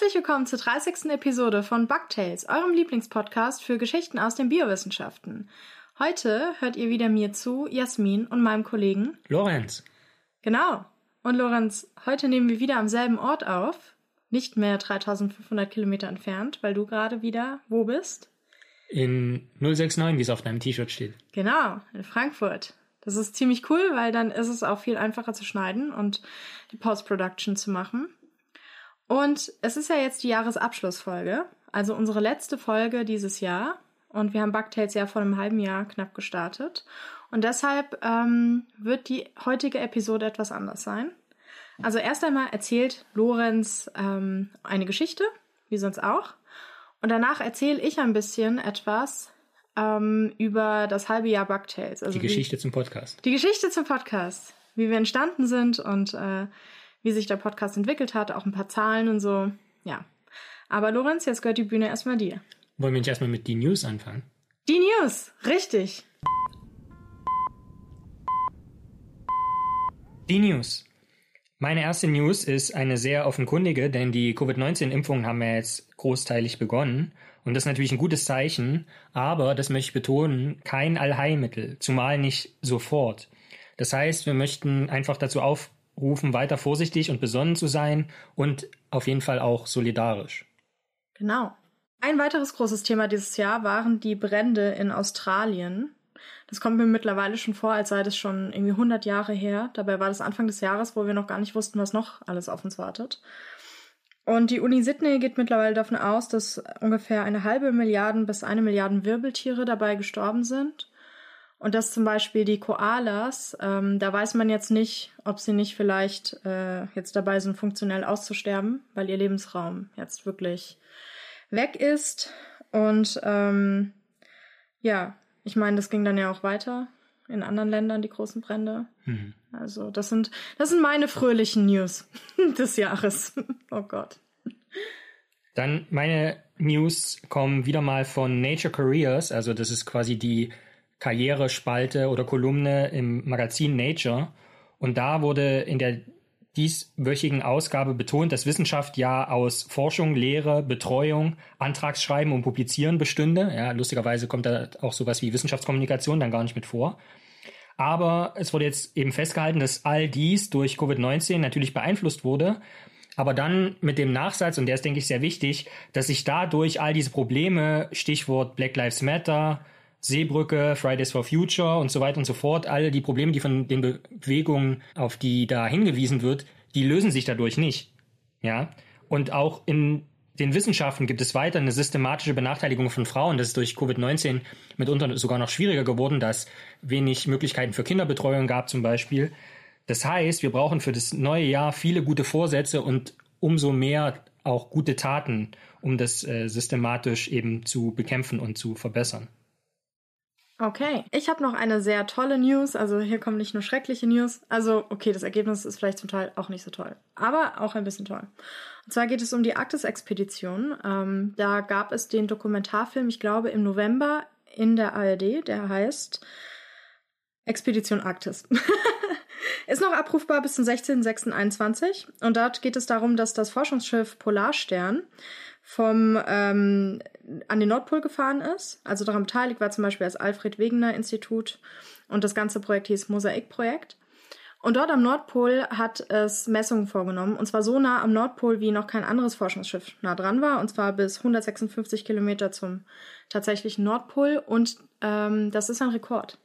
Herzlich willkommen zur 30. Episode von Bugtails, eurem Lieblingspodcast für Geschichten aus den Biowissenschaften. Heute hört ihr wieder mir zu, Jasmin und meinem Kollegen Lorenz. Genau. Und Lorenz, heute nehmen wir wieder am selben Ort auf, nicht mehr 3500 Kilometer entfernt, weil du gerade wieder wo bist? In 069, wie es auf deinem T-Shirt steht. Genau, in Frankfurt. Das ist ziemlich cool, weil dann ist es auch viel einfacher zu schneiden und die Post-Production zu machen. Und es ist ja jetzt die Jahresabschlussfolge, also unsere letzte Folge dieses Jahr. Und wir haben Bugtails ja vor einem halben Jahr knapp gestartet. Und deshalb ähm, wird die heutige Episode etwas anders sein. Also erst einmal erzählt Lorenz ähm, eine Geschichte, wie sonst auch. Und danach erzähle ich ein bisschen etwas ähm, über das halbe Jahr Bugtails. Also die Geschichte wie, zum Podcast. Die Geschichte zum Podcast. Wie wir entstanden sind und äh, wie sich der Podcast entwickelt hat, auch ein paar Zahlen und so. Ja. Aber Lorenz, jetzt gehört die Bühne erstmal dir. Wollen wir nicht erstmal mit die News anfangen? Die News, richtig. Die News. Meine erste News ist eine sehr offenkundige, denn die Covid-19-Impfungen haben ja jetzt großteilig begonnen. Und das ist natürlich ein gutes Zeichen, aber, das möchte ich betonen, kein Allheilmittel, zumal nicht sofort. Das heißt, wir möchten einfach dazu auf, rufen, weiter vorsichtig und besonnen zu sein und auf jeden Fall auch solidarisch. Genau. Ein weiteres großes Thema dieses Jahr waren die Brände in Australien. Das kommt mir mittlerweile schon vor, als sei das schon irgendwie 100 Jahre her. Dabei war das Anfang des Jahres, wo wir noch gar nicht wussten, was noch alles auf uns wartet. Und die Uni Sydney geht mittlerweile davon aus, dass ungefähr eine halbe Milliarde bis eine Milliarde Wirbeltiere dabei gestorben sind. Und dass zum Beispiel die Koalas, ähm, da weiß man jetzt nicht, ob sie nicht vielleicht äh, jetzt dabei sind, funktionell auszusterben, weil ihr Lebensraum jetzt wirklich weg ist. Und ähm, ja, ich meine, das ging dann ja auch weiter in anderen Ländern, die großen Brände. Mhm. Also das sind, das sind meine fröhlichen News des Jahres. oh Gott. Dann meine News kommen wieder mal von Nature Careers, also das ist quasi die Karrierespalte oder Kolumne im Magazin Nature. Und da wurde in der dieswöchigen Ausgabe betont, dass Wissenschaft ja aus Forschung, Lehre, Betreuung, Antragsschreiben und Publizieren bestünde. Ja, lustigerweise kommt da auch sowas wie Wissenschaftskommunikation dann gar nicht mit vor. Aber es wurde jetzt eben festgehalten, dass all dies durch Covid-19 natürlich beeinflusst wurde. Aber dann mit dem Nachsatz, und der ist, denke ich, sehr wichtig, dass sich dadurch all diese Probleme, Stichwort Black Lives Matter, Seebrücke, Fridays for Future und so weiter und so fort, alle die Probleme, die von den Bewegungen, auf die da hingewiesen wird, die lösen sich dadurch nicht. Ja. Und auch in den Wissenschaften gibt es weiter eine systematische Benachteiligung von Frauen. Das ist durch Covid-19 mitunter sogar noch schwieriger geworden, dass wenig Möglichkeiten für Kinderbetreuung gab zum Beispiel. Das heißt, wir brauchen für das neue Jahr viele gute Vorsätze und umso mehr auch gute Taten, um das äh, systematisch eben zu bekämpfen und zu verbessern. Okay, ich habe noch eine sehr tolle News. Also hier kommen nicht nur schreckliche News. Also okay, das Ergebnis ist vielleicht zum Teil auch nicht so toll, aber auch ein bisschen toll. Und zwar geht es um die Arktis-Expedition. Ähm, da gab es den Dokumentarfilm, ich glaube im November in der ARD, der heißt Expedition Arktis. ist noch abrufbar bis zum 16.06.21 und dort geht es darum, dass das Forschungsschiff Polarstern vom ähm, an den Nordpol gefahren ist. Also daran beteiligt war zum Beispiel das Alfred Wegener Institut und das ganze Projekt hieß Mosaikprojekt. Und dort am Nordpol hat es Messungen vorgenommen, und zwar so nah am Nordpol, wie noch kein anderes Forschungsschiff nah dran war, und zwar bis 156 Kilometer zum tatsächlichen Nordpol. Und ähm, das ist ein Rekord.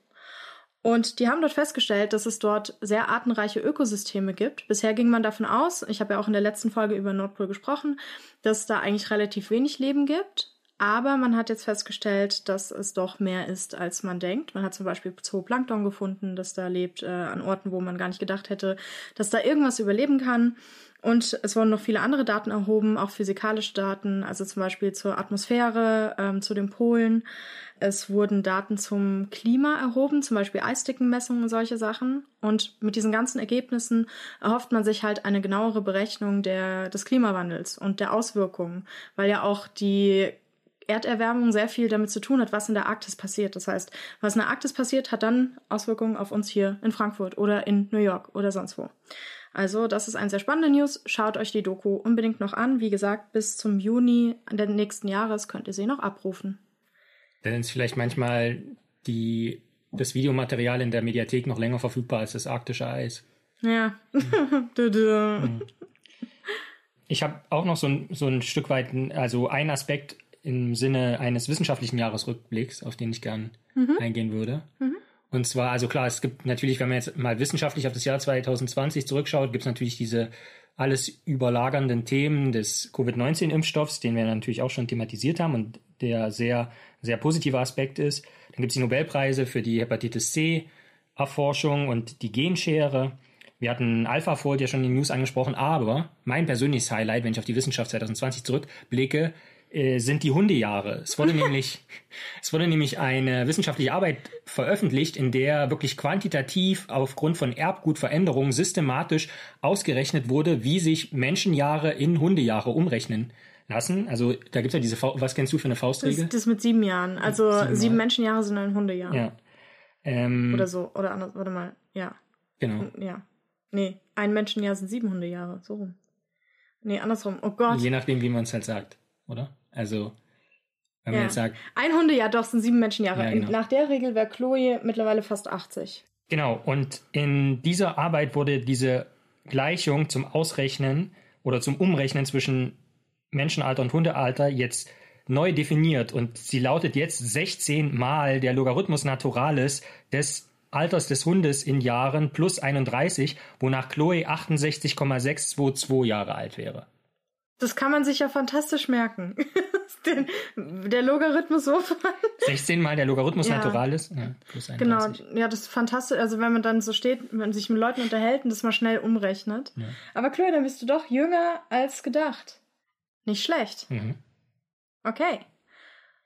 Und die haben dort festgestellt, dass es dort sehr artenreiche Ökosysteme gibt. Bisher ging man davon aus, ich habe ja auch in der letzten Folge über Nordpol gesprochen, dass da eigentlich relativ wenig Leben gibt. Aber man hat jetzt festgestellt, dass es doch mehr ist, als man denkt. Man hat zum Beispiel Zooplankton gefunden, das da lebt, äh, an Orten, wo man gar nicht gedacht hätte, dass da irgendwas überleben kann. Und es wurden noch viele andere Daten erhoben, auch physikalische Daten, also zum Beispiel zur Atmosphäre, ähm, zu den Polen. Es wurden Daten zum Klima erhoben, zum Beispiel Eisdickenmessungen und solche Sachen. Und mit diesen ganzen Ergebnissen erhofft man sich halt eine genauere Berechnung der, des Klimawandels und der Auswirkungen, weil ja auch die Erderwärmung sehr viel damit zu tun hat, was in der Arktis passiert. Das heißt, was in der Arktis passiert, hat dann Auswirkungen auf uns hier in Frankfurt oder in New York oder sonst wo. Also, das ist ein sehr spannende News. Schaut euch die Doku unbedingt noch an. Wie gesagt, bis zum Juni des nächsten Jahres könnt ihr sie noch abrufen. Dann ist vielleicht manchmal die, das Videomaterial in der Mediathek noch länger verfügbar als das arktische Eis. Ja. Mhm. Ich habe auch noch so ein, so ein Stück weit, also ein Aspekt im Sinne eines wissenschaftlichen Jahresrückblicks, auf den ich gern mhm. eingehen würde. Mhm. Und zwar, also klar, es gibt natürlich, wenn man jetzt mal wissenschaftlich auf das Jahr 2020 zurückschaut, gibt es natürlich diese alles überlagernden Themen des Covid-19-Impfstoffs, den wir natürlich auch schon thematisiert haben und der sehr, sehr positive Aspekt ist. Dann gibt es die Nobelpreise für die Hepatitis C-Erforschung und die Genschere. Wir hatten AlphaFold ja schon in den News angesprochen, aber mein persönliches Highlight, wenn ich auf die Wissenschaft 2020 zurückblicke, äh, sind die Hundejahre. Es wurde nämlich, es wurde nämlich eine wissenschaftliche Arbeit veröffentlicht, in der wirklich quantitativ aufgrund von Erbgutveränderungen systematisch ausgerechnet wurde, wie sich Menschenjahre in Hundejahre umrechnen lassen. Also da gibt es ja diese, was kennst du für eine Faustregel? Das, das mit sieben Jahren. Also sieben, sieben Menschenjahre sind ein Hundejahr. Ja. Ähm, Oder so. Oder anders. Warte mal. Ja. Genau. Ja. Nee, ein Menschenjahr sind sieben Hundejahre. So rum. Nee, andersrum. Oh Gott. Je nachdem, wie man es halt sagt, oder? Also, wenn ja. man jetzt sagt. Ein Hundejahr, doch, sind sieben Menschenjahre. Ja, genau. Nach der Regel wäre Chloe mittlerweile fast 80. Genau, und in dieser Arbeit wurde diese Gleichung zum Ausrechnen oder zum Umrechnen zwischen Menschenalter und Hundealter jetzt neu definiert und sie lautet jetzt 16 mal der Logarithmus Naturalis des Alters des Hundes in Jahren plus 31, wonach Chloe 68,622 Jahre alt wäre. Das kann man sich ja fantastisch merken. Den, der Logarithmus so 16 mal der Logarithmus ja. Naturalis. Ja, plus 31. Genau, ja, das ist fantastisch. Also wenn man dann so steht, wenn man sich mit Leuten unterhält und das mal schnell umrechnet. Ja. Aber Chloe, dann bist du doch jünger als gedacht. Nicht schlecht. Mhm. Okay.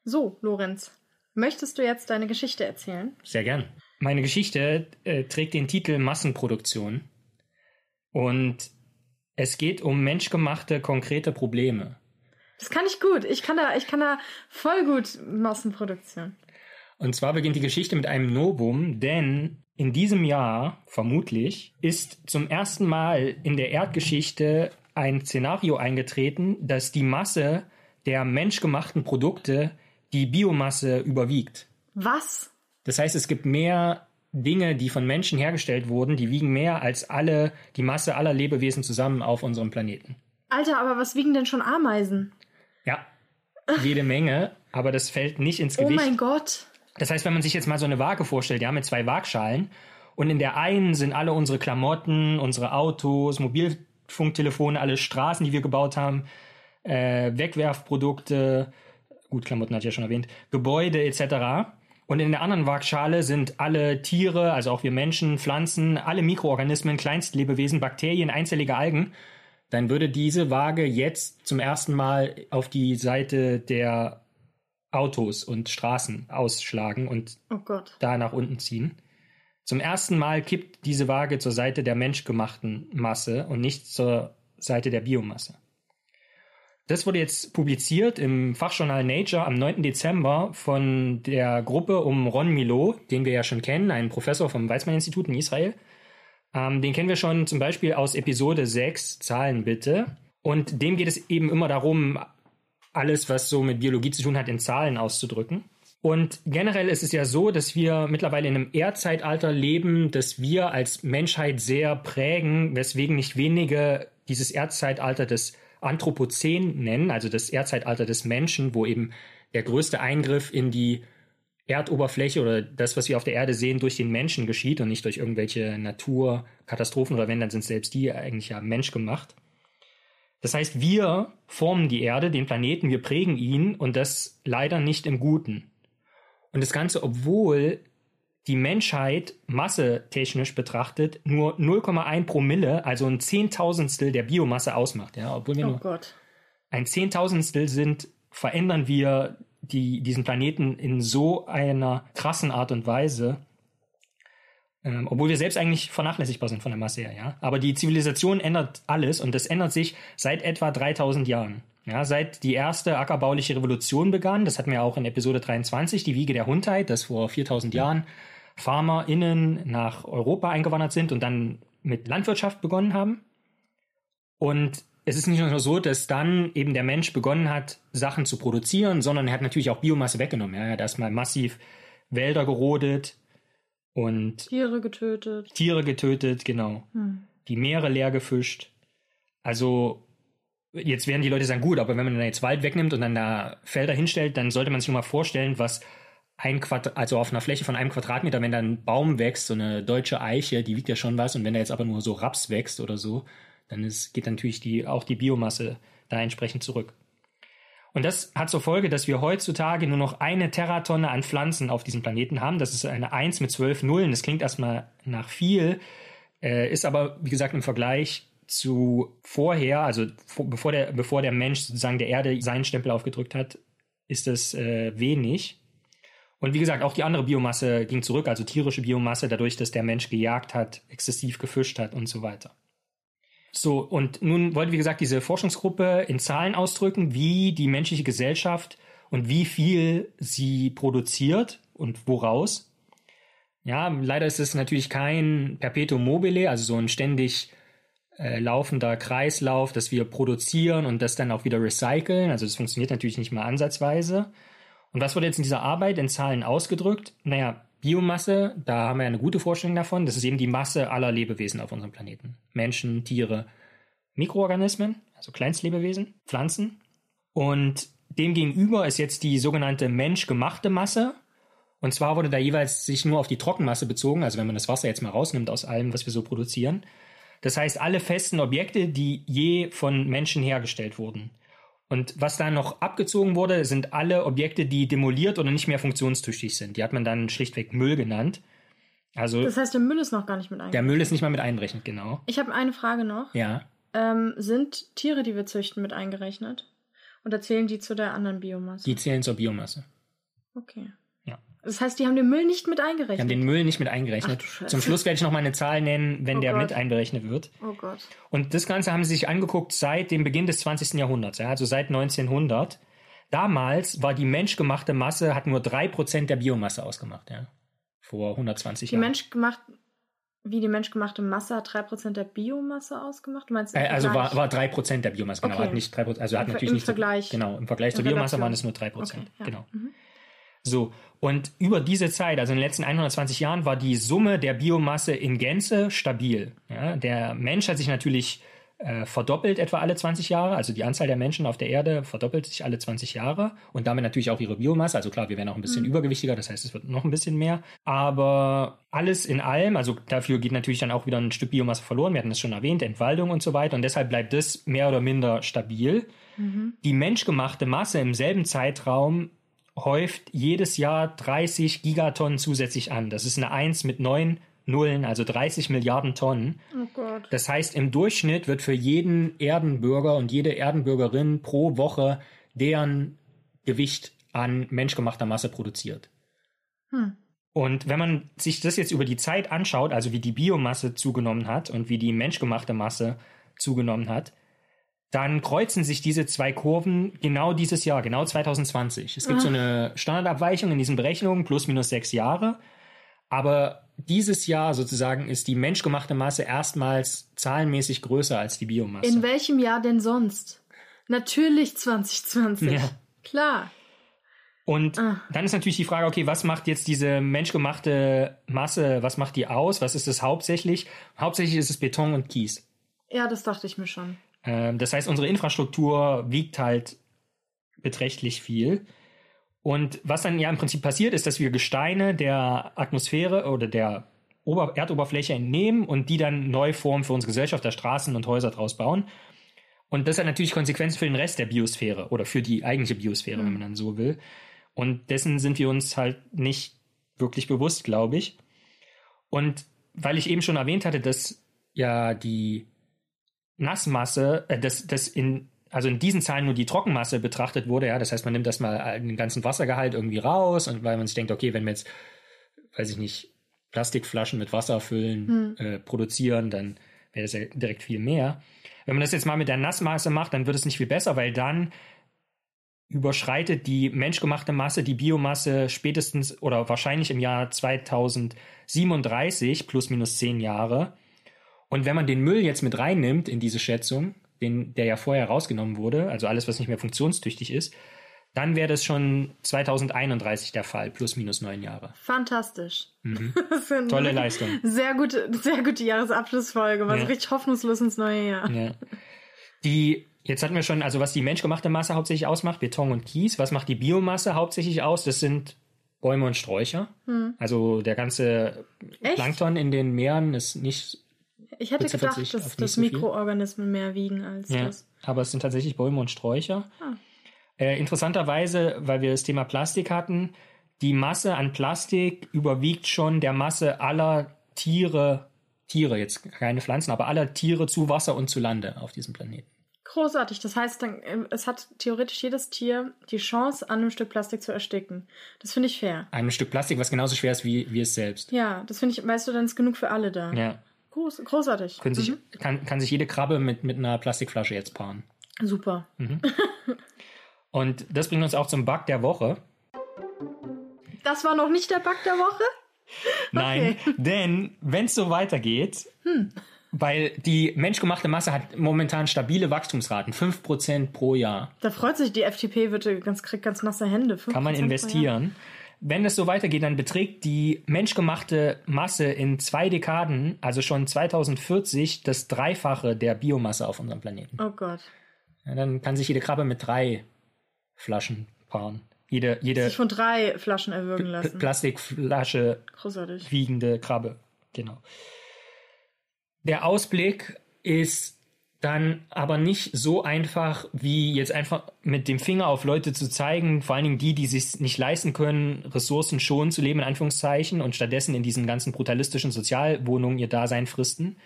So, Lorenz, möchtest du jetzt deine Geschichte erzählen? Sehr gern. Meine Geschichte äh, trägt den Titel Massenproduktion und es geht um menschgemachte konkrete Probleme. Das kann ich gut. Ich kann da, ich kann da voll gut Massenproduktion. Und zwar beginnt die Geschichte mit einem Novum, denn in diesem Jahr, vermutlich, ist zum ersten Mal in der Erdgeschichte ein Szenario eingetreten, dass die Masse der menschgemachten Produkte die Biomasse überwiegt. Was? Das heißt, es gibt mehr Dinge, die von Menschen hergestellt wurden, die wiegen mehr als alle, die Masse aller Lebewesen zusammen auf unserem Planeten. Alter, aber was wiegen denn schon Ameisen? Ja, jede Menge, aber das fällt nicht ins Gewicht. Oh mein Gott. Das heißt, wenn man sich jetzt mal so eine Waage vorstellt, ja, mit zwei Waagschalen, und in der einen sind alle unsere Klamotten, unsere Autos, Mobilfunktelefone, alle Straßen, die wir gebaut haben, äh, Wegwerfprodukte, gut, Klamotten hatte ich ja schon erwähnt, Gebäude etc. Und in der anderen Waagschale sind alle Tiere, also auch wir Menschen, Pflanzen, alle Mikroorganismen, Kleinstlebewesen, Bakterien, einzellige Algen. Dann würde diese Waage jetzt zum ersten Mal auf die Seite der Autos und Straßen ausschlagen und oh da nach unten ziehen. Zum ersten Mal kippt diese Waage zur Seite der menschgemachten Masse und nicht zur Seite der Biomasse. Das wurde jetzt publiziert im Fachjournal Nature am 9. Dezember von der Gruppe um Ron Milo, den wir ja schon kennen, ein Professor vom Weizmann-Institut in Israel. Ähm, den kennen wir schon zum Beispiel aus Episode 6, Zahlen bitte. Und dem geht es eben immer darum, alles, was so mit Biologie zu tun hat, in Zahlen auszudrücken. Und generell ist es ja so, dass wir mittlerweile in einem Erdzeitalter leben, das wir als Menschheit sehr prägen, weswegen nicht wenige dieses Erdzeitalter des Anthropozän nennen, also das Erdzeitalter des Menschen, wo eben der größte Eingriff in die Erdoberfläche oder das, was wir auf der Erde sehen, durch den Menschen geschieht und nicht durch irgendwelche Naturkatastrophen oder wenn, dann sind selbst die eigentlich ja menschgemacht. Das heißt, wir formen die Erde, den Planeten, wir prägen ihn und das leider nicht im Guten. Und das Ganze, obwohl die Menschheit massetechnisch betrachtet nur 0,1 Promille, also ein Zehntausendstel der Biomasse ausmacht. Ja, obwohl wir oh nur Gott. ein Zehntausendstel sind, verändern wir die, diesen Planeten in so einer krassen Art und Weise, ähm, obwohl wir selbst eigentlich vernachlässigbar sind von der Masse her. Ja? Aber die Zivilisation ändert alles und das ändert sich seit etwa 3000 Jahren. Ja, seit die erste ackerbauliche Revolution begann, das hatten wir auch in Episode 23, die Wiege der Hundheit, das vor 4000 Jahren PharmaInnen nach Europa eingewandert sind und dann mit Landwirtschaft begonnen haben. Und es ist nicht nur so, dass dann eben der Mensch begonnen hat, Sachen zu produzieren, sondern er hat natürlich auch Biomasse weggenommen. Ja, er hat erstmal massiv Wälder gerodet und Tiere getötet. Tiere getötet, genau. Hm. Die Meere leer gefischt. Also jetzt werden die Leute sagen, gut, aber wenn man dann jetzt Wald wegnimmt und dann da Felder hinstellt, dann sollte man sich mal vorstellen, was ein Quadrat, also auf einer Fläche von einem Quadratmeter, wenn da ein Baum wächst, so eine deutsche Eiche, die wiegt ja schon was, und wenn da jetzt aber nur so Raps wächst oder so, dann ist, geht natürlich die, auch die Biomasse da entsprechend zurück. Und das hat zur Folge, dass wir heutzutage nur noch eine Teratonne an Pflanzen auf diesem Planeten haben. Das ist eine 1 mit 12 Nullen. Das klingt erstmal nach viel, äh, ist aber, wie gesagt, im Vergleich zu vorher, also vor, bevor, der, bevor der Mensch sozusagen der Erde seinen Stempel aufgedrückt hat, ist das äh, wenig. Und wie gesagt, auch die andere Biomasse ging zurück, also tierische Biomasse, dadurch, dass der Mensch gejagt hat, exzessiv gefischt hat und so weiter. So, und nun wollte, wie gesagt, diese Forschungsgruppe in Zahlen ausdrücken, wie die menschliche Gesellschaft und wie viel sie produziert und woraus. Ja, leider ist es natürlich kein Perpetuum mobile, also so ein ständig äh, laufender Kreislauf, dass wir produzieren und das dann auch wieder recyceln. Also das funktioniert natürlich nicht mal ansatzweise. Und was wurde jetzt in dieser Arbeit in Zahlen ausgedrückt? Naja, Biomasse, da haben wir eine gute Vorstellung davon. Das ist eben die Masse aller Lebewesen auf unserem Planeten. Menschen, Tiere, Mikroorganismen, also Kleinstlebewesen, Pflanzen. Und demgegenüber ist jetzt die sogenannte menschgemachte Masse. Und zwar wurde da jeweils sich nur auf die Trockenmasse bezogen, also wenn man das Wasser jetzt mal rausnimmt aus allem, was wir so produzieren. Das heißt, alle festen Objekte, die je von Menschen hergestellt wurden. Und was da noch abgezogen wurde, sind alle Objekte, die demoliert oder nicht mehr funktionstüchtig sind. Die hat man dann schlichtweg Müll genannt. Also Das heißt, der Müll ist noch gar nicht mit der eingerechnet. Müll ist nicht mal mit einberechnet, genau. Ich habe eine Frage noch. Ja. Ähm, sind Tiere, die wir züchten, mit eingerechnet? Oder zählen die zu der anderen Biomasse? Die zählen zur Biomasse. okay. Das heißt, die haben den Müll nicht mit eingerechnet. haben den Müll nicht mit eingerechnet. Ach. Zum Schluss werde ich noch mal eine Zahl nennen, wenn Oh der Gott. mit einberechnet wird. oh Gott. Und das Ganze haben sie sich angeguckt seit dem Beginn des 20. Jahrhunderts, ja, also seit 1900. Damals war die menschgemachte Masse, hat nur 3% der Biomasse ausgemacht, ja. Vor 120 Die Jahren. menschgemacht, wie die menschgemachte Masse hat 3% der Biomasse ausgemacht? Du meinst im Äh, also war, war 3% der Biomasse, genau. Okay. Hat nicht 3%, also hat Im natürlich im nicht so- Vergleich. Genau, im Vergleich zur Biomasse waren es nur 3%. Okay, ja. Genau. Mhm. So, und über diese Zeit, also in den letzten 120 Jahren, war die Summe der Biomasse in Gänze stabil. Ja, der Mensch hat sich natürlich äh, verdoppelt etwa alle 20 Jahre, also die Anzahl der Menschen auf der Erde verdoppelt sich alle 20 Jahre und damit natürlich auch ihre Biomasse. Also klar, wir werden auch ein bisschen Mhm. übergewichtiger, das heißt, es wird noch ein bisschen mehr. Aber alles in allem, also dafür geht natürlich dann auch wieder ein Stück Biomasse verloren. Wir hatten das schon erwähnt, Entwaldung und so weiter. Und deshalb bleibt das mehr oder minder stabil. Mhm. Die menschgemachte Masse im selben Zeitraum häuft jedes Jahr 30 Gigatonnen zusätzlich an. Das ist eine 1 mit 9 Nullen, also 30 Milliarden Tonnen. Oh. Das heißt, im Durchschnitt wird für jeden Erdenbürger und jede Erdenbürgerin pro Woche deren Gewicht an menschgemachter Masse produziert. Hm. Und wenn man sich das jetzt über die Zeit anschaut, also wie die Biomasse zugenommen hat und wie die menschgemachte Masse zugenommen hat, dann kreuzen sich diese zwei Kurven genau dieses Jahr, genau 2020. Es gibt so eine Standardabweichung in diesen Berechnungen, plus minus sechs Jahre. Aber dieses Jahr sozusagen ist die menschgemachte Masse erstmals zahlenmäßig größer als die Biomasse. In welchem Jahr denn sonst? Natürlich 2020. Ja. Klar. Und Ah. dann ist natürlich die Frage, okay, was macht jetzt diese menschgemachte Masse, was macht die aus? Was ist es hauptsächlich? Hauptsächlich ist es Beton und Kies. Ja, das dachte ich mir schon. Ähm, das heißt, unsere Infrastruktur wiegt halt beträchtlich viel. Und was dann ja im Prinzip passiert, ist, dass wir Gesteine der Atmosphäre oder der Ober Erdoberfläche entnehmen und die dann neu formen für unsere Gesellschaft, da Straßen und Häuser draus bauen. Und das hat natürlich Konsequenzen für den Rest der Biosphäre oder für die eigentliche Biosphäre, wenn man dann so will. Und dessen sind wir uns halt nicht wirklich bewusst, glaube ich. Und weil ich eben schon erwähnt hatte, dass ja die Nassmasse, äh, dass, dass in, also in diesen Zahlen nur die Trockenmasse betrachtet wurde, ja, das heißt, man nimmt das mal den ganzen Wassergehalt irgendwie raus und weil man sich denkt, okay, wenn wir jetzt, weiß ich nicht, Plastikflaschen mit Wasser füllen, äh, produzieren, dann wäre das ja direkt viel mehr. Wenn man das jetzt mal mit der Nassmasse macht, dann wird es nicht viel besser, weil dann überschreitet die menschgemachte Masse die Biomasse spätestens oder wahrscheinlich im Jahr 2037 plus minus zehn Jahre. Und wenn man den Müll jetzt mit reinnimmt in diese Schätzung, den, der ja vorher rausgenommen wurde, also alles, was nicht mehr funktionstüchtig ist, dann wäre das schon 2031 der Fall, plus minus neun Jahre. Fantastisch. Mhm. Tolle Leistung. Sehr gute, sehr gute Jahresabschlussfolge, war so Ja. richtig hoffnungslos ins neue Jahr. Ja. Die, jetzt hatten wir schon, also was die menschgemachte Masse hauptsächlich ausmacht, Beton und Kies. Was macht die Biomasse hauptsächlich aus? Das sind Bäume und Sträucher. Also der ganze Hm. Echt? Plankton in den Meeren ist nicht, Ich hätte gedacht, dass, dass so. Mikroorganismen mehr wiegen als ja, das. aber es sind tatsächlich Bäume und Sträucher. Ah. Äh, interessanterweise, weil wir das Thema Plastik hatten, die Masse an Plastik überwiegt schon der Masse aller Tiere, Tiere jetzt keine Pflanzen, aber aller Tiere zu Wasser und zu Lande auf diesem Planeten. Großartig. Das heißt, dann, ähm, es hat theoretisch jedes Tier die Chance, an einem Stück Plastik zu ersticken. Das finde ich fair. Ein Stück Plastik, was genauso schwer ist wie, wie es selbst. Ja, das finde ich, weißt du, dann ist genug für alle da. Ja. Groß, großartig. Können sich, Mhm. kann, kann sich jede Krabbe mit, mit einer Plastikflasche jetzt paaren. Super. Und das bringt uns auch zum Bug der Woche. Das war noch nicht der Bug der Woche? Nein, denn wenn es so weitergeht, Hm. weil die menschgemachte Masse hat momentan stabile Wachstumsraten, 5% pro Jahr, Da freut sich die FDP, wird ganz, kriegt ganz nasse Hände. 5% kann man investieren. Wenn es so weitergeht, dann beträgt die menschgemachte Masse in zwei Dekaden, also schon 2040, das Dreifache der Biomasse auf unserem Planeten. Oh Gott. Ja, dann kann sich jede Krabbe mit drei Flaschen paaren. Jede, jede Sich von drei Flaschen erwürgen lassen. Plastikflasche Großartig. wiegende Krabbe. Genau. Der Ausblick ist dann aber nicht so einfach, wie jetzt einfach mit dem Finger auf Leute zu zeigen, vor allen Dingen die, die sich nicht leisten können, Ressourcen schon zu leben, in Anführungszeichen, und stattdessen in diesen ganzen brutalistischen Sozialwohnungen ihr Dasein fristen,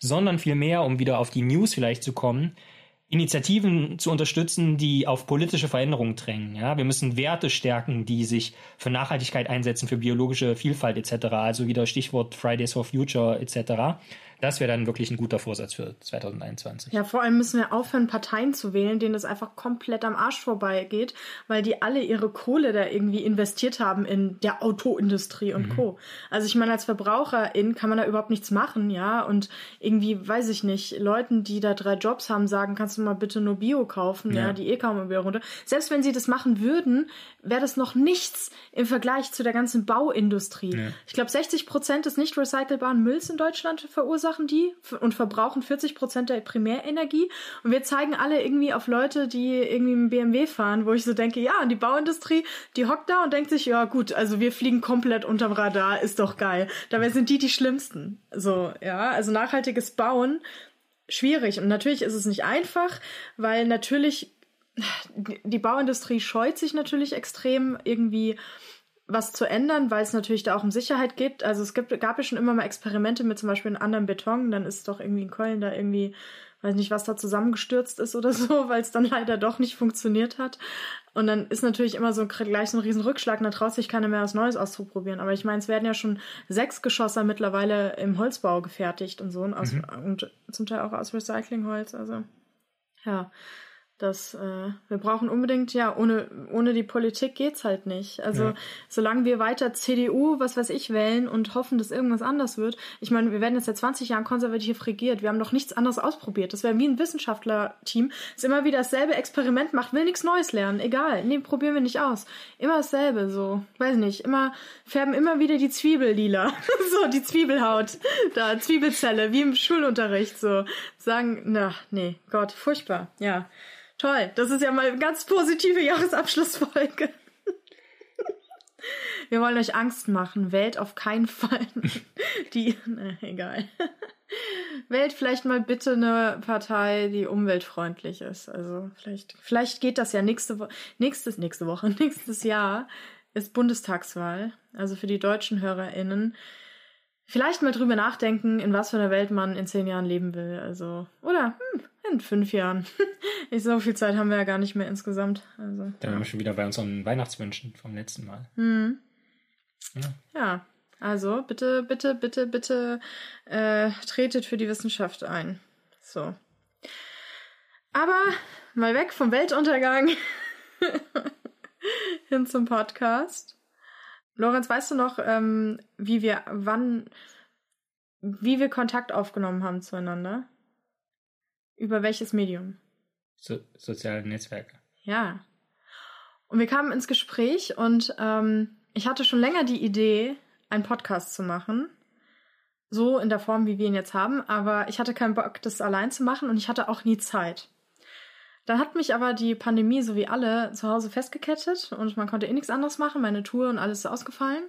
sondern vielmehr, um wieder auf die News vielleicht zu kommen, Initiativen zu unterstützen, die auf politische Veränderungen drängen. Ja, wir müssen Werte stärken, die sich für Nachhaltigkeit einsetzen, für biologische Vielfalt etc. Also wieder Stichwort Fridays for Future etc. Das wäre dann wirklich ein guter Vorsatz für 2021. Ja, vor allem müssen wir aufhören, Parteien zu wählen, denen das einfach komplett am Arsch vorbeigeht, weil die alle ihre Kohle da irgendwie investiert haben in der Autoindustrie und Co. Also ich meine, als Verbraucherin kann man da überhaupt nichts machen, ja. Und irgendwie, weiß ich nicht, Leuten, die da drei Jobs haben, sagen, kannst du mal bitte nur Bio kaufen, ja, Ja. die eh kaum wieder runter. Selbst wenn sie das machen würden, wäre das noch nichts im Vergleich zu der ganzen Bauindustrie. Ja. Ich glaube, 60 Prozent des nicht recycelbaren Mülls in Deutschland verursachen die und verbrauchen 40 Prozent der Primärenergie. Und wir zeigen alle irgendwie auf Leute, die irgendwie einen BMW fahren, wo ich so denke, ja, und die Bauindustrie, die hockt da und denkt sich, ja gut, also wir fliegen komplett unterm Radar, ist doch geil. Dabei sind die die schlimmsten. So, ja, also nachhaltiges Bauen schwierig. Und natürlich ist es nicht einfach, weil natürlich die Bauindustrie scheut sich natürlich extrem irgendwie was zu ändern, weil es natürlich da auch um Sicherheit geht. Also es gibt, gab ja schon immer mal Experimente mit zum Beispiel einem anderen Beton, dann ist doch irgendwie in Köln da irgendwie, weiß nicht, was da zusammengestürzt ist oder so, weil es dann leider doch nicht funktioniert hat. Und dann ist natürlich immer so gleich so ein riesen Rückschlag, und da traut sich keiner mehr was Neues auszuprobieren. Aber ich meine, es werden ja schon sechs Geschosser mittlerweile im Holzbau gefertigt und so und, aus, und zum Teil auch aus Recyclingholz. Also ja, das, äh, wir brauchen unbedingt, ja, ohne, ohne die Politik geht's halt nicht. Also, Ja. solange wir weiter CDU, was weiß ich, wählen und hoffen, dass irgendwas anders wird. Ich meine, wir werden jetzt seit 20 Jahren konservativ regiert. Wir haben noch nichts anderes ausprobiert. Das wäre wie ein Wissenschaftlerteam, das immer wieder dasselbe Experiment macht, will nichts Neues lernen. Egal. Nee, probieren wir nicht aus. Immer dasselbe, so. Weiß nicht. Immer, färben immer wieder die Zwiebel lila. so, die Zwiebelhaut. Da, Zwiebelzelle, wie im Schulunterricht, so. Sagen, na, nee, Gott, furchtbar. Ja. Toll, das ist ja mal eine ganz positive Jahresabschlussfolge. Wir wollen euch Angst machen. Wählt auf keinen Fall die, ne, egal. Wählt vielleicht mal bitte eine Partei, die umweltfreundlich ist. Also vielleicht, vielleicht geht das ja nächste Woche, nächstes, nächste Woche, nächstes Jahr ist Bundestagswahl. Also für die deutschen HörerInnen. Vielleicht mal drüber nachdenken, in was für einer Welt man in zehn Jahren leben will. Also, oder hm, in fünf Jahren. Ich, so viel Zeit haben wir ja gar nicht mehr insgesamt. Also, Da wären wir schon wieder bei unseren Weihnachtswünschen vom letzten Mal. hm. Ja. Ja, also bitte, bitte, bitte, bitte äh, tretet für die Wissenschaft ein. So. Aber mal weg vom Weltuntergang hin zum Podcast. Lorenz, weißt du noch, ähm, wie wir wann wie wir Kontakt aufgenommen haben zueinander. Über welches Medium? So, soziale Netzwerke. Ja. Und wir kamen ins Gespräch und ähm, ich hatte schon länger die Idee, einen Podcast zu machen. So in der Form, wie wir ihn jetzt haben. Aber ich hatte keinen Bock, das allein zu machen und ich hatte auch nie Zeit. Dann hat mich aber die Pandemie, so wie alle, zu Hause festgekettet und man konnte eh nichts anderes machen. Meine Tour und alles ist ausgefallen.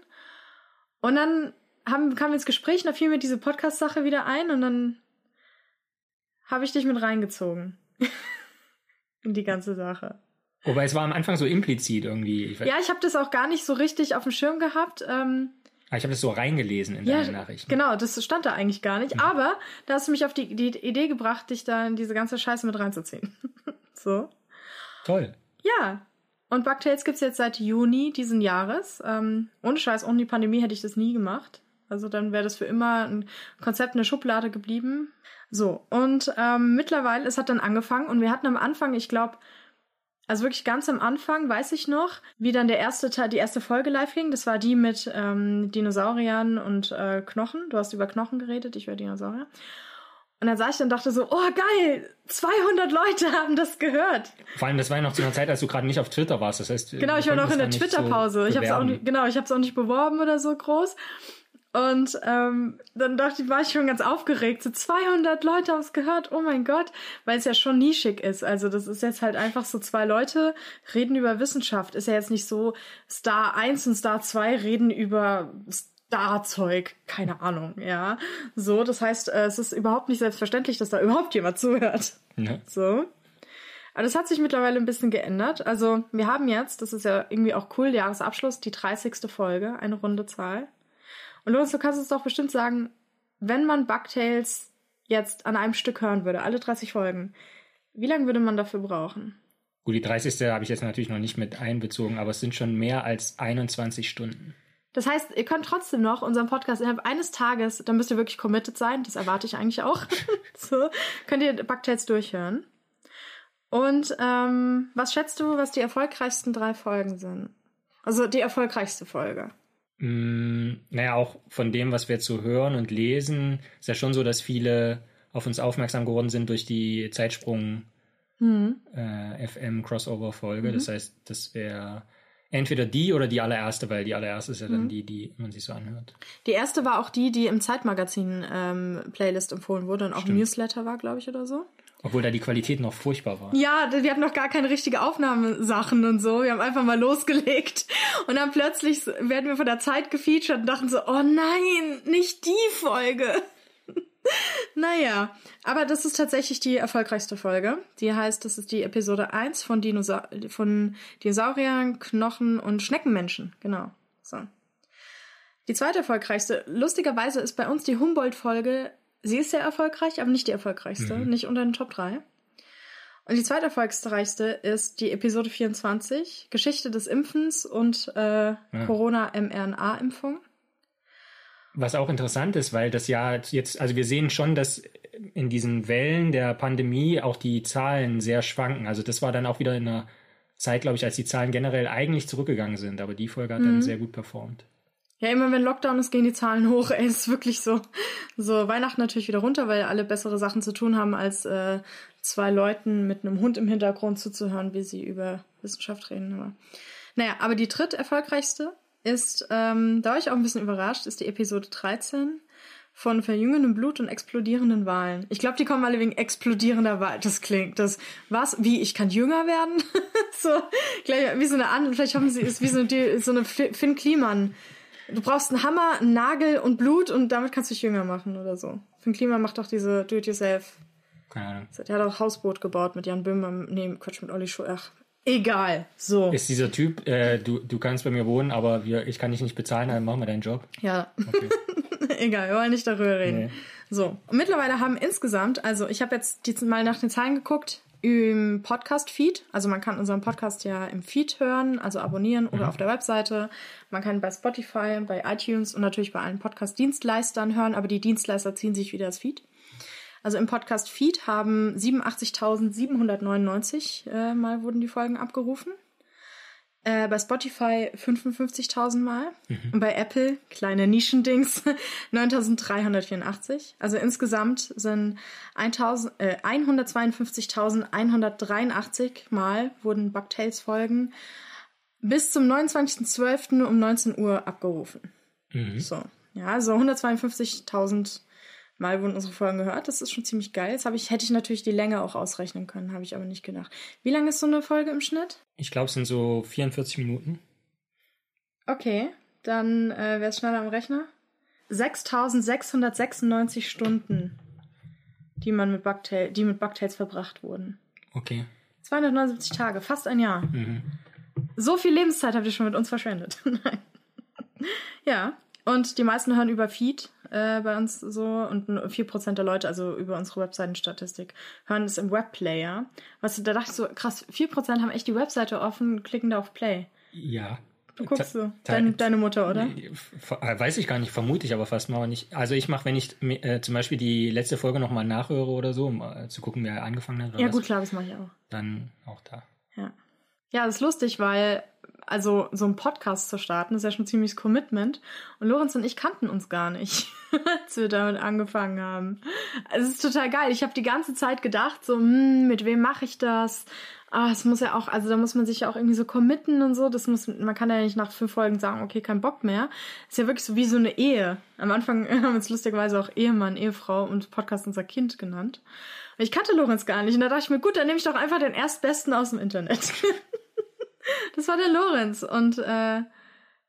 Und dann haben, kamen wir ins Gespräch und da fiel mir diese Podcast-Sache wieder ein und dann habe ich dich mit reingezogen. in die ganze Sache. Wobei es war am Anfang so implizit irgendwie. Ich ja, ich habe das auch gar nicht so richtig auf dem Schirm gehabt. Ähm, ah, ich habe das so reingelesen in ja, deine Nachrichten. Genau, das stand da eigentlich gar nicht. Mhm. Aber da hast du mich auf die, die Idee gebracht, dich da in diese ganze Scheiße mit reinzuziehen. so. Toll. Ja. Und Bugtails gibt's jetzt seit Juni diesen Jahres. Ähm, ohne Scheiß, ohne die Pandemie hätte ich das nie gemacht. Also dann wäre das für immer ein Konzept in der Schublade geblieben. So, und ähm, mittlerweile, es hat dann angefangen und wir hatten am Anfang, ich glaube, also wirklich ganz am Anfang weiß ich noch, wie dann der erste Teil, die erste Folge live ging. Das war die mit ähm, Dinosauriern und äh, Knochen. Du hast über Knochen geredet, ich über Dinosaurier. Und dann sah ich dann dachte so, oh geil, 200 Leute haben das gehört. Vor allem, das war ja noch zu einer Zeit, als du gerade nicht auf Twitter warst. Das heißt, genau, ich war noch in der Twitter-Pause. So ich habe auch nicht, genau, ich habe es auch nicht beworben oder so groß. Und ähm, dann dachte ich, war ich schon ganz aufgeregt. So 200 Leute haben es gehört, oh mein Gott, weil es ja schon nischig ist. Also das ist jetzt halt einfach so zwei Leute reden über Wissenschaft. Ist ja jetzt nicht so Star 1 und Star 2 reden über Star-Zeug, keine Ahnung, ja. So, das heißt, äh, es ist überhaupt nicht selbstverständlich, dass da überhaupt jemand zuhört. Ja. So. Aber das hat sich mittlerweile ein bisschen geändert. Also wir haben jetzt, das ist ja irgendwie auch cool, Jahresabschluss, die 30. Folge, eine runde Zahl. Und Lorenz, du kannst uns doch bestimmt sagen, wenn man Bugtails jetzt an einem Stück hören würde, alle 30 Folgen, wie lange würde man dafür brauchen? Gut, die 30. habe ich jetzt natürlich noch nicht mit einbezogen, aber es sind schon mehr als 21 Stunden. Das heißt, ihr könnt trotzdem noch unseren Podcast innerhalb eines Tages, dann müsst ihr wirklich committed sein, das erwarte ich eigentlich auch. so, könnt ihr Bugtails durchhören. Und ähm, was schätzt du, was die erfolgreichsten drei Folgen sind? Also die erfolgreichste Folge. Mm, naja, auch von dem, was wir zu hören und lesen, ist ja schon so, dass viele auf uns aufmerksam geworden sind durch die Zeitsprung mhm. äh, FM Crossover Folge. Mhm. Das heißt, das wäre entweder die oder die allererste, weil die allererste ist ja dann mhm. die, die man sich so anhört. Die erste war auch die, die im Zeitmagazin ähm, Playlist empfohlen wurde und auch Stimmt. Newsletter war, glaube ich, oder so. Obwohl da die Qualität noch furchtbar war. Ja, wir hatten noch gar keine richtige Aufnahmesachen und so. Wir haben einfach mal losgelegt. Und dann plötzlich werden wir von der Zeit gefeatured und dachten so, oh nein, nicht die Folge. Naja, aber das ist tatsächlich die erfolgreichste Folge. Die heißt, das ist die Episode 1 von, Dinosa von Dinosauriern, Knochen und Schneckenmenschen. Genau. So. Die zweite erfolgreichste, lustigerweise ist bei uns die Humboldt-Folge Sie ist sehr erfolgreich, aber nicht die erfolgreichste, mhm. nicht unter den Top 3. Und die zweiterfolgreichste ist die Episode 24, Geschichte des Impfens und äh, ja. Corona-mRNA-Impfung. Was auch interessant ist, weil das ja jetzt, also wir sehen schon, dass in diesen Wellen der Pandemie auch die Zahlen sehr schwanken. Also das war dann auch wieder in einer Zeit, glaube ich, als die Zahlen generell eigentlich zurückgegangen sind, aber die Folge hat mhm. dann sehr gut performt. Ja, immer wenn Lockdown ist, gehen die Zahlen hoch. Ey, ist wirklich so. So Weihnachten natürlich wieder runter, weil alle bessere Sachen zu tun haben, als äh, zwei Leuten mit einem Hund im Hintergrund zuzuhören, wie sie über Wissenschaft reden. Aber, naja, aber die dritt erfolgreichste ist, ähm, da war ich auch ein bisschen überrascht, ist die Episode 13 von verjüngendem Blut und explodierenden Wahlen. Ich glaube, die kommen alle wegen explodierender Wahl. Das klingt, das was? Wie ich kann jünger werden? so gleich wie so eine andere. Vielleicht haben sie ist wie so eine, so eine Finn Kliman Du brauchst einen Hammer, einen Nagel und Blut und damit kannst du dich jünger machen oder so. Finn Klima macht doch diese Do-it-yourself. Keine Ahnung. Der hat auch Hausboot gebaut mit Jan Böhmer. Nee, Quatsch, mit Olli Schuh. Ach, egal. So. Ist dieser Typ, äh, du, du kannst bei mir wohnen, aber wir, ich kann dich nicht bezahlen, dann machen wir deinen Job. Ja. Okay. egal, wir wollen nicht darüber reden. Nee. So. Und mittlerweile haben insgesamt, also ich habe jetzt die, mal nach den Zahlen geguckt, im Podcast-Feed. Also man kann unseren Podcast ja im Feed hören, also abonnieren oder mhm. auf der Webseite. Man kann bei Spotify, bei iTunes und natürlich bei allen Podcast-Dienstleistern hören, aber die Dienstleister ziehen sich wieder das Feed. Also im Podcast-Feed haben 87.799 äh, Mal wurden die Folgen abgerufen. Äh, bei Spotify 55.000 Mal. Und bei Apple, kleine Nischendings, 9.384. Also insgesamt sind 1000 äh, 152.183 Mal wurden Bugtails-Folgen bis zum 29.12. um 19 Uhr abgerufen. So. Ja, also 152.000 Mal wurden unsere Folgen gehört. Das ist schon ziemlich geil. Jetzt ich, hätte ich natürlich die Länge auch ausrechnen können, habe ich aber nicht gedacht. Wie lange ist so eine Folge im Schnitt? Ich glaube, es sind so 44 Minuten. Okay, dann äh, wer ist schneller am Rechner? 6696 Stunden, die man mit Bugtail, die mit Bugtails verbracht wurden. Okay. 279 Tage, fast ein Jahr. Mhm. So viel Lebenszeit habt ihr schon mit uns verschwendet. Nein. Ja, und die meisten hören über Feed äh, bei uns so und nur 4% der Leute, also über unsere Webseitenstatistik, hören es im Webplayer. Was da dachte ich so, krass, 4% haben echt die Webseite offen klicken da auf Play. Ja. Du guckst so. Ta- Dein, deine Mutter, oder? Weiß ich gar nicht, vermute ich aber fast mal nicht. Also ich mache, wenn ich äh, zum Beispiel die letzte Folge nochmal nachhöre oder so, um äh, zu gucken, wer angefangen hat oder Ja, was, gut, klar, das mache ich auch. dann auch da. Ja. Ja, das ist lustig, weil also so einen Podcast zu starten, ist ja schon ziemliches Commitment. Und Lorenz und ich kannten uns gar nicht, als wir damit angefangen haben. Also es ist total geil. Ich habe die ganze Zeit gedacht, so, hm, mit wem mache ich das? Ah, es muss ja auch, also da muss man sich ja auch irgendwie so committen und so. Das muss, man kann ja nicht nach fünf Folgen sagen, okay, kein Bock mehr. Ist ja wirklich so wie so eine Ehe. Am Anfang haben wir uns lustigerweise auch Ehemann, Ehefrau und Podcast unser Kind genannt. Und ich kannte Lorenz gar nicht. Und da dachte ich mir, gut, dann nehme ich doch einfach den Erstbesten aus dem Internet. Das war der Lorenz. Und äh,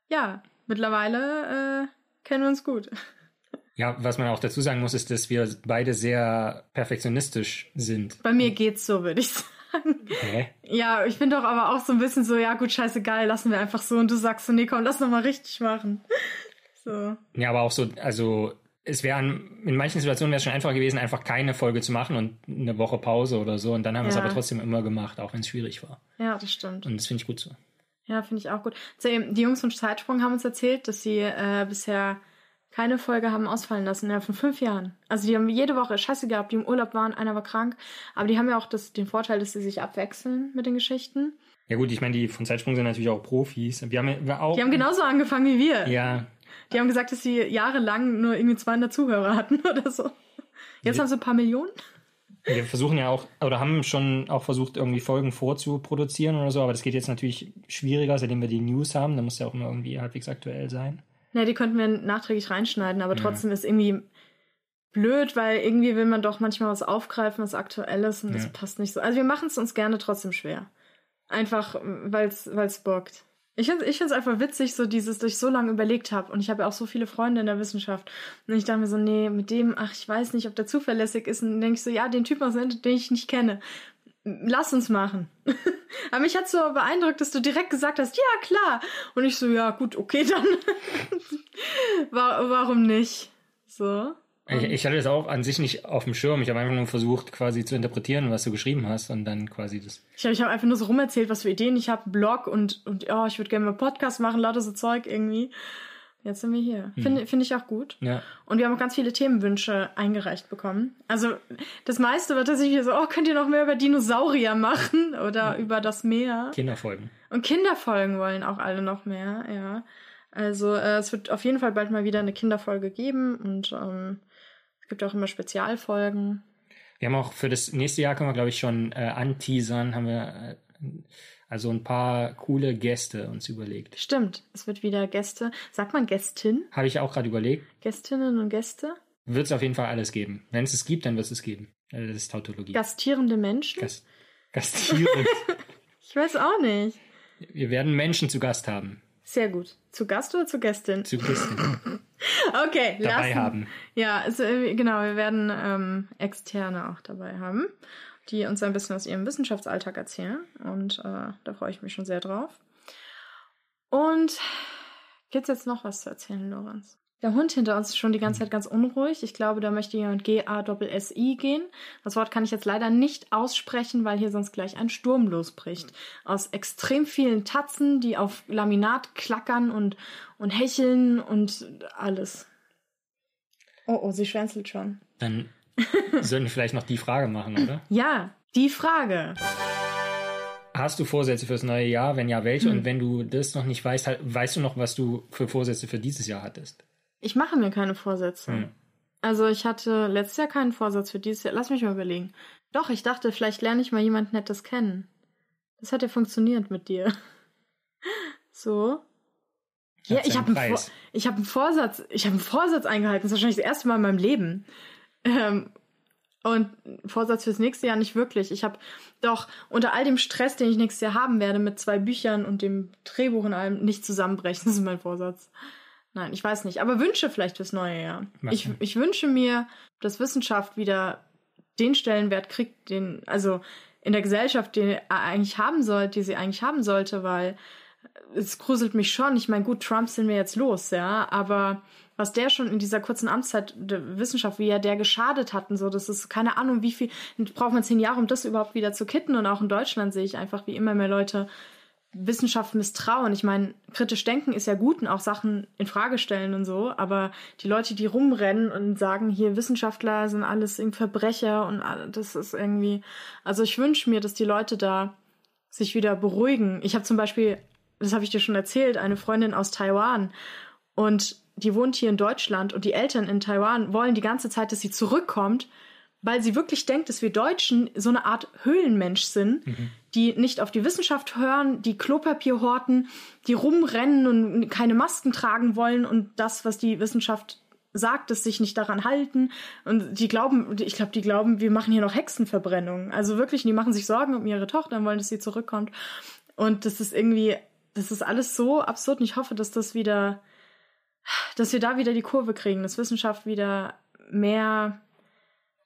ja, mittlerweile äh, kennen wir uns gut. Ja, was man auch dazu sagen muss, ist, dass wir beide sehr perfektionistisch sind. Bei mir geht's so, würde ich sagen. Hä? Ja, ich bin doch aber auch so ein bisschen so, ja gut, scheißegal, lassen wir einfach so. Und du sagst so, nee, komm, lass noch mal richtig machen. So. Ja, aber auch so, also es wäre in manchen Situationen wäre es schon einfacher gewesen, einfach keine Folge zu machen und eine Woche Pause oder so. Und dann haben wir es Ja. aber trotzdem immer gemacht, auch wenn es schwierig war. Ja, das stimmt. Und das finde ich gut so. Ja, finde ich auch gut. Die Jungs von Zeitsprung haben uns erzählt, dass sie äh, bisher keine Folge haben ausfallen lassen, ja, von fünf Jahren. Also die haben jede Woche Scheiße gehabt, die im Urlaub waren, einer war krank. Aber die haben ja auch das, den Vorteil, dass sie sich abwechseln mit den Geschichten. Ja gut, ich meine, die von Zeitsprung sind natürlich auch Profis. Wir haben ja auch. Die haben genauso angefangen wie wir. ja, Die haben gesagt, dass sie jahrelang nur irgendwie 200 Zuhörer hatten oder so. Jetzt Ja. haben sie ein paar Millionen. wir versuchen ja auch, oder haben schon auch versucht, irgendwie Folgen vorzuproduzieren oder so, aber das geht jetzt natürlich schwieriger, seitdem wir die News haben. Da muss ja auch immer irgendwie halbwegs aktuell sein. Ja, die könnten wir nachträglich reinschneiden, aber trotzdem ist irgendwie blöd, weil irgendwie will man doch manchmal was aufgreifen, was aktuell ist und das Ja. passt nicht so. Also wir machen es uns gerne trotzdem schwer. Einfach, weil es bockt. Ich finde ich find's einfach witzig, so dieses, dass ich so lange überlegt habe. Und ich habe ja auch so viele Freunde in der Wissenschaft. Und ich dachte mir so, nee, mit dem, ach, ich weiß nicht, ob der zuverlässig ist. Und dann denke ich so, ja, den Typen aus dem den ich nicht kenne. Lass uns machen. Aber mich hat so beeindruckt, dass du direkt gesagt hast, ja, klar. Und ich so, ja, gut, okay, dann. Wa- Warum nicht? So. Ich, ich hatte das auch an sich nicht auf dem Schirm. Ich habe einfach nur versucht, quasi zu interpretieren, was du geschrieben hast und dann quasi das. Ich habe ich hab einfach nur so rumerzählt, was für Ideen ich habe, Blog und, und ja, ich würde gerne mal Podcast machen, lauter so Zeug irgendwie. Jetzt sind wir hier. Finde finde ich auch gut. Ja. Und wir haben auch ganz viele Themenwünsche eingereicht bekommen. Also das meiste war tatsächlich so, oh, könnt ihr noch mehr über Dinosaurier machen oder über das Meer? Kinderfolgen. Und Kinderfolgen wollen auch alle noch mehr, ja. Also äh, es wird auf jeden Fall bald mal wieder eine Kinderfolge geben und ähm, es gibt auch immer Spezialfolgen. Wir haben auch für das nächste Jahr können wir, glaube ich, schon äh, anteasern, haben wir äh, also ein paar coole Gäste uns überlegt. Stimmt, es wird wieder Gäste. Sagt man Gästin? Habe ich auch gerade überlegt. Gästinnen und Gäste? Wird es auf jeden Fall alles geben. Wenn es es gibt, dann wird es es geben. Äh, Das ist Tautologie. Gastierende Menschen? Gast Gastierend. Ich weiß auch nicht. wir werden Menschen zu Gast haben. Sehr gut. Zu Gast oder zu Gästin? Zu Gästen Okay, dabei lassen. haben. Ja, also, äh, genau, wir werden ähm, Externe auch dabei haben, die uns ein bisschen aus ihrem Wissenschaftsalltag erzählen. Und äh, da freue ich mich schon sehr drauf. Und gibt's jetzt noch was zu erzählen, Lorenz? Der Hund hinter uns ist schon die ganze Zeit ganz unruhig. Ich glaube, da möchte jemand G-A-S-S-I gehen. Das Wort kann ich jetzt leider nicht aussprechen, weil hier sonst gleich ein Sturm losbricht. Aus extrem vielen Tatzen, die auf Laminat klackern und, und hecheln und alles. Oh, oh, sie schwänzelt schon. Dann sollten wir vielleicht noch die Frage machen, oder? Ja, die Frage. hast du Vorsätze fürs neue Jahr? Wenn ja, welche? Hm. Und wenn du das noch nicht weißt, halt, weißt du noch, was du für Vorsätze für dieses Jahr hattest? Ich mache mir keine Vorsätze. Hm. Also ich hatte letztes Jahr keinen Vorsatz für dieses Jahr. Lass mich mal überlegen. Doch, ich dachte, vielleicht lerne ich mal jemand Nettes kennen. Das hat ja funktioniert mit dir. So. Ja, ich habe einen, Vor ich hab einen Vorsatz, ich habe einen Vorsatz eingehalten. Das ist wahrscheinlich das erste Mal in meinem Leben. Ähm, und Vorsatz fürs nächste Jahr nicht wirklich. Ich habe doch unter all dem Stress, den ich nächstes Jahr haben werde, mit zwei Büchern und dem Drehbuch und allem, nicht zusammenbrechen. Das ist mein Vorsatz. Nein, ich weiß nicht. Aber Wünsche vielleicht fürs neue Jahr. Ich, ich wünsche mir, dass Wissenschaft wieder den Stellenwert kriegt, den, also in der Gesellschaft, den eigentlich haben sollte, die sie eigentlich haben sollte, weil es gruselt mich schon. Ich meine, gut, Trump sind wir jetzt los, ja, aber was der schon in dieser kurzen Amtszeit der Wissenschaft, wie er der geschadet hat und so, das ist keine Ahnung, wie viel, braucht man zehn Jahre, um das überhaupt wieder zu kitten. Und auch in Deutschland sehe ich einfach, wie immer mehr Leute Wissenschaft misstrauen. Ich meine, kritisch denken ist ja gut und auch Sachen in Frage stellen und so, aber die Leute, die rumrennen und sagen, hier Wissenschaftler sind alles irgendwie Verbrecher und das ist irgendwie, also ich wünsche mir, dass die Leute da sich wieder beruhigen. Ich habe zum Beispiel, das habe ich dir schon erzählt, eine Freundin aus Taiwan und die wohnt hier in Deutschland und die Eltern in Taiwan wollen die ganze Zeit, dass sie zurückkommt, weil sie wirklich denkt, dass wir Deutschen so eine Art Höhlenmensch sind, die nicht auf die Wissenschaft hören, die Klopapier horten, die rumrennen und keine Masken tragen wollen und das, was die Wissenschaft sagt, dass sich nicht daran halten. Und die glauben, ich glaube, die glauben, wir machen hier noch Hexenverbrennung. Also wirklich, die machen sich Sorgen um ihre Tochter und wollen, dass sie zurückkommt. Und das ist irgendwie, das ist alles so absurd. Und ich hoffe, dass das wieder, dass wir da wieder die Kurve kriegen, dass Wissenschaft wieder mehr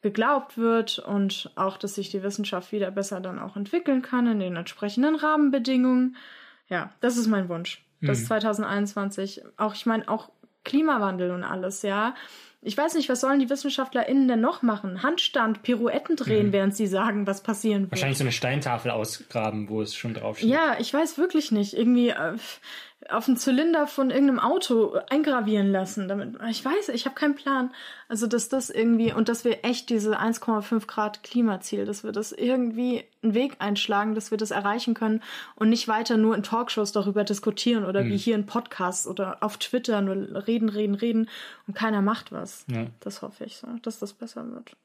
geglaubt wird und auch, dass sich die Wissenschaft wieder besser dann auch entwickeln kann in den entsprechenden Rahmenbedingungen. Ja, das ist mein Wunsch. Das Mhm. 2021, auch ich meine auch Klimawandel und alles, ja. Ich weiß nicht, was sollen die WissenschaftlerInnen denn noch machen? Handstand, Pirouetten drehen, Mhm. während sie sagen, was passieren wird. Wahrscheinlich so eine Steintafel ausgraben, wo es schon draufsteht. Ja, ich weiß wirklich nicht. Irgendwie äh, auf einen Zylinder von irgendeinem Auto eingravieren lassen. Damit, ich weiß, ich habe keinen Plan. Also, dass das irgendwie und dass wir echt diese 1,5 Grad Klimaziel, dass wir das irgendwie einen Weg einschlagen, dass wir das erreichen können und nicht weiter nur in Talkshows darüber diskutieren oder wie hier in Podcasts oder auf Twitter nur reden, reden, reden und keiner macht was. Ja. Das hoffe ich so, dass das besser wird.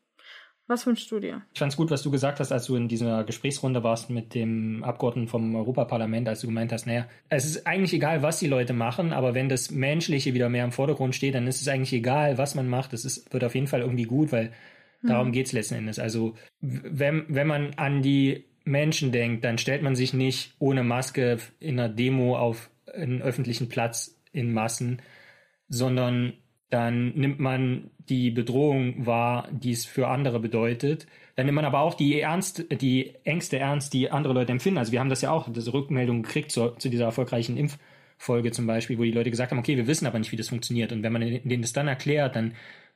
Was wünschst du dir? Ich fand's gut, was du gesagt hast, als du in dieser Gesprächsrunde warst mit dem Abgeordneten vom Europaparlament, als du gemeint hast, naja, es ist eigentlich egal, was die Leute machen, aber wenn das Menschliche wieder mehr im Vordergrund steht, dann ist es eigentlich egal, was man macht. Es ist, wird auf jeden Fall irgendwie gut, weil darum geht's letzten Endes. Also wenn, wenn man an die Menschen denkt, dann stellt man sich nicht ohne Maske in einer Demo auf einen öffentlichen Platz in Massen, sondern dann nimmt man die Bedrohung wahr, die es für andere bedeutet. Dann nimmt man aber auch die, ernst, die Ängste ernst, die andere Leute empfinden. Also wir haben das ja auch, diese Rückmeldung gekriegt zu, zu dieser erfolgreichen Impffolge zum Beispiel, wo die Leute gesagt haben, okay, wir wissen aber nicht, wie das funktioniert. Und wenn man denen das dann erklärt, dann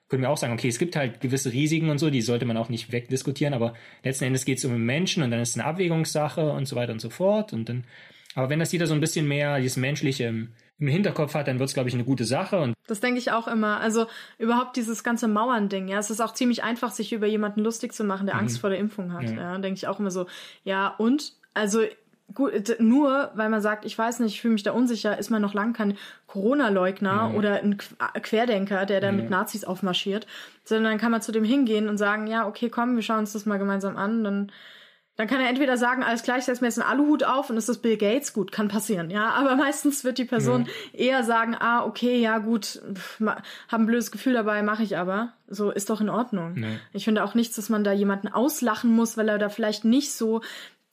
können wir auch sagen, okay, es gibt halt gewisse Risiken und so, die sollte man auch nicht wegdiskutieren, aber letzten Endes geht es um Menschen und dann ist es eine Abwägungssache und so weiter und so fort. Und dann, aber wenn das jeder so ein bisschen mehr dieses Menschliche im, im Hinterkopf hat, dann wird es, glaube ich, eine gute Sache. Und Das denke ich auch immer. Also überhaupt dieses ganze Mauern-Ding, ja. Es ist auch ziemlich einfach, sich über jemanden lustig zu machen, der Angst vor der Impfung hat. Ja. Ja, denke ich auch immer so. Ja, und? Also gut, nur weil man sagt, ich weiß nicht, ich fühle mich da unsicher, ist man noch lang kein Corona-Leugner Ja. oder ein Qu- Querdenker, der da mit Nazis aufmarschiert, sondern dann kann man zu dem hingehen und sagen, ja, okay, komm, wir schauen uns das mal gemeinsam an, dann dann kann er entweder sagen, alles gleich, ich setze mir jetzt einen Aluhut auf und ist das Bill Gates, gut, kann passieren, ja. Aber meistens wird die Person eher sagen, ah, okay, ja, gut, pff, ma- hab ein blödes Gefühl dabei, mache ich aber. So, ist doch in Ordnung. Ja. Ich finde auch nichts, dass man da jemanden auslachen muss, weil er da vielleicht nicht so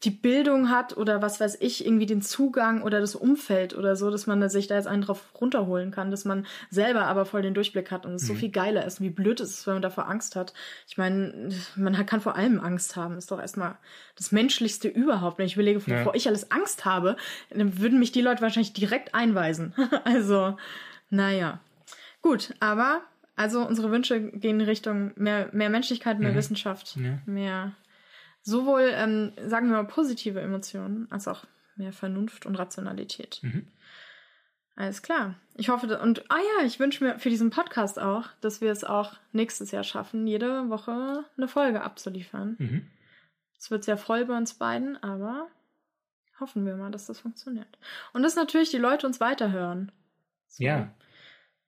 die Bildung hat oder was weiß ich, irgendwie den Zugang oder das Umfeld oder so, dass man sich da jetzt einen drauf runterholen kann, dass man selber aber voll den Durchblick hat und es so viel geiler ist und wie blöd es ist, wenn man davor Angst hat. Ich meine, man kann vor allem Angst haben, ist doch erstmal das Menschlichste überhaupt. Wenn ich überlege, Ja. wovor ich alles Angst habe, dann würden mich die Leute wahrscheinlich direkt einweisen. also, naja. Gut, aber also unsere Wünsche gehen in Richtung mehr, mehr Menschlichkeit, mehr Wissenschaft, Ja. mehr sowohl, ähm, sagen wir mal, positive Emotionen, als auch mehr Vernunft und Rationalität. Mhm. Alles klar. Ich hoffe, und ah ja, ich wünsche mir für diesen Podcast auch, dass wir es auch nächstes Jahr schaffen, jede Woche eine Folge abzuliefern. Mhm. Es wird sehr voll bei uns beiden, aber Hoffen wir mal, dass das funktioniert. Und dass natürlich die Leute uns weiterhören. So. Ja.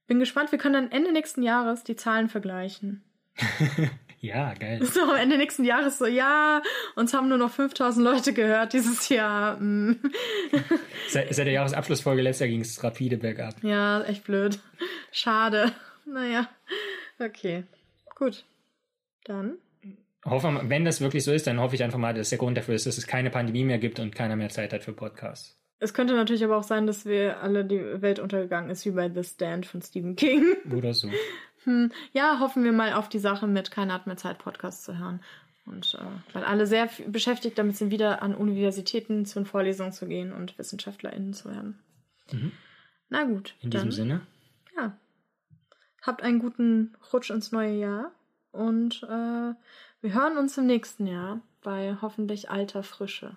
Bin gespannt, wir können dann Ende nächsten Jahres die Zahlen vergleichen. ja, geil. So am Ende nächsten Jahres so, ja, uns haben nur noch 5000 Leute gehört dieses Jahr. mm. Seit, seit der Jahresabschlussfolge letztes Jahr ging es rapide bergab. ja, echt blöd. Schade. Naja, okay. Gut. Dann. Hoffe, wenn das wirklich so ist, dann hoffe ich einfach mal, dass der Grund dafür ist, dass es keine Pandemie mehr gibt und keiner mehr Zeit hat für Podcasts. Es könnte natürlich aber auch sein, dass wir alle die Welt untergegangen ist, wie bei The Stand von Stephen King. Oder so. Hm, ja, hoffen wir mal auf die Sache mit Keiner hat mehr Zeit, Podcasts zu hören. Und äh, weil alle sehr beschäftigt damit sind, wieder an Universitäten zu den Vorlesungen zu gehen und WissenschaftlerInnen zu werden. Mhm. Na gut. In dann, diesem Sinne. Ja. Habt einen guten Rutsch ins neue Jahr. Und äh, wir hören uns im nächsten Jahr bei hoffentlich alter Frische.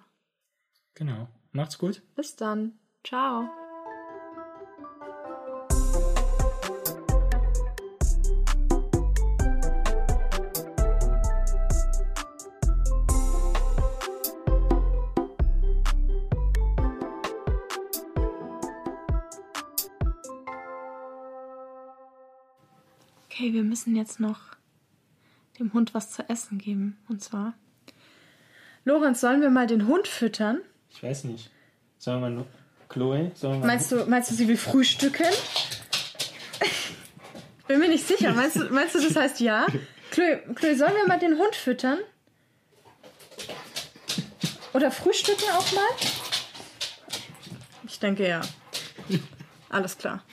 Genau. Macht's gut. Bis dann. Ciao. Wir müssen jetzt noch dem Hund was zu essen geben. Und zwar. Lorenz, sollen wir mal den Hund füttern? Ich weiß nicht. Sollen wir mal. Chloe? Sollen wir mal Meinst du, meinst du, sie will frühstücken? Bin mir nicht sicher. Meinst du, meinst du das heißt ja? Chloe, Chloe, sollen wir mal den Hund füttern? Oder frühstücken auch mal? Ich denke ja. Alles klar.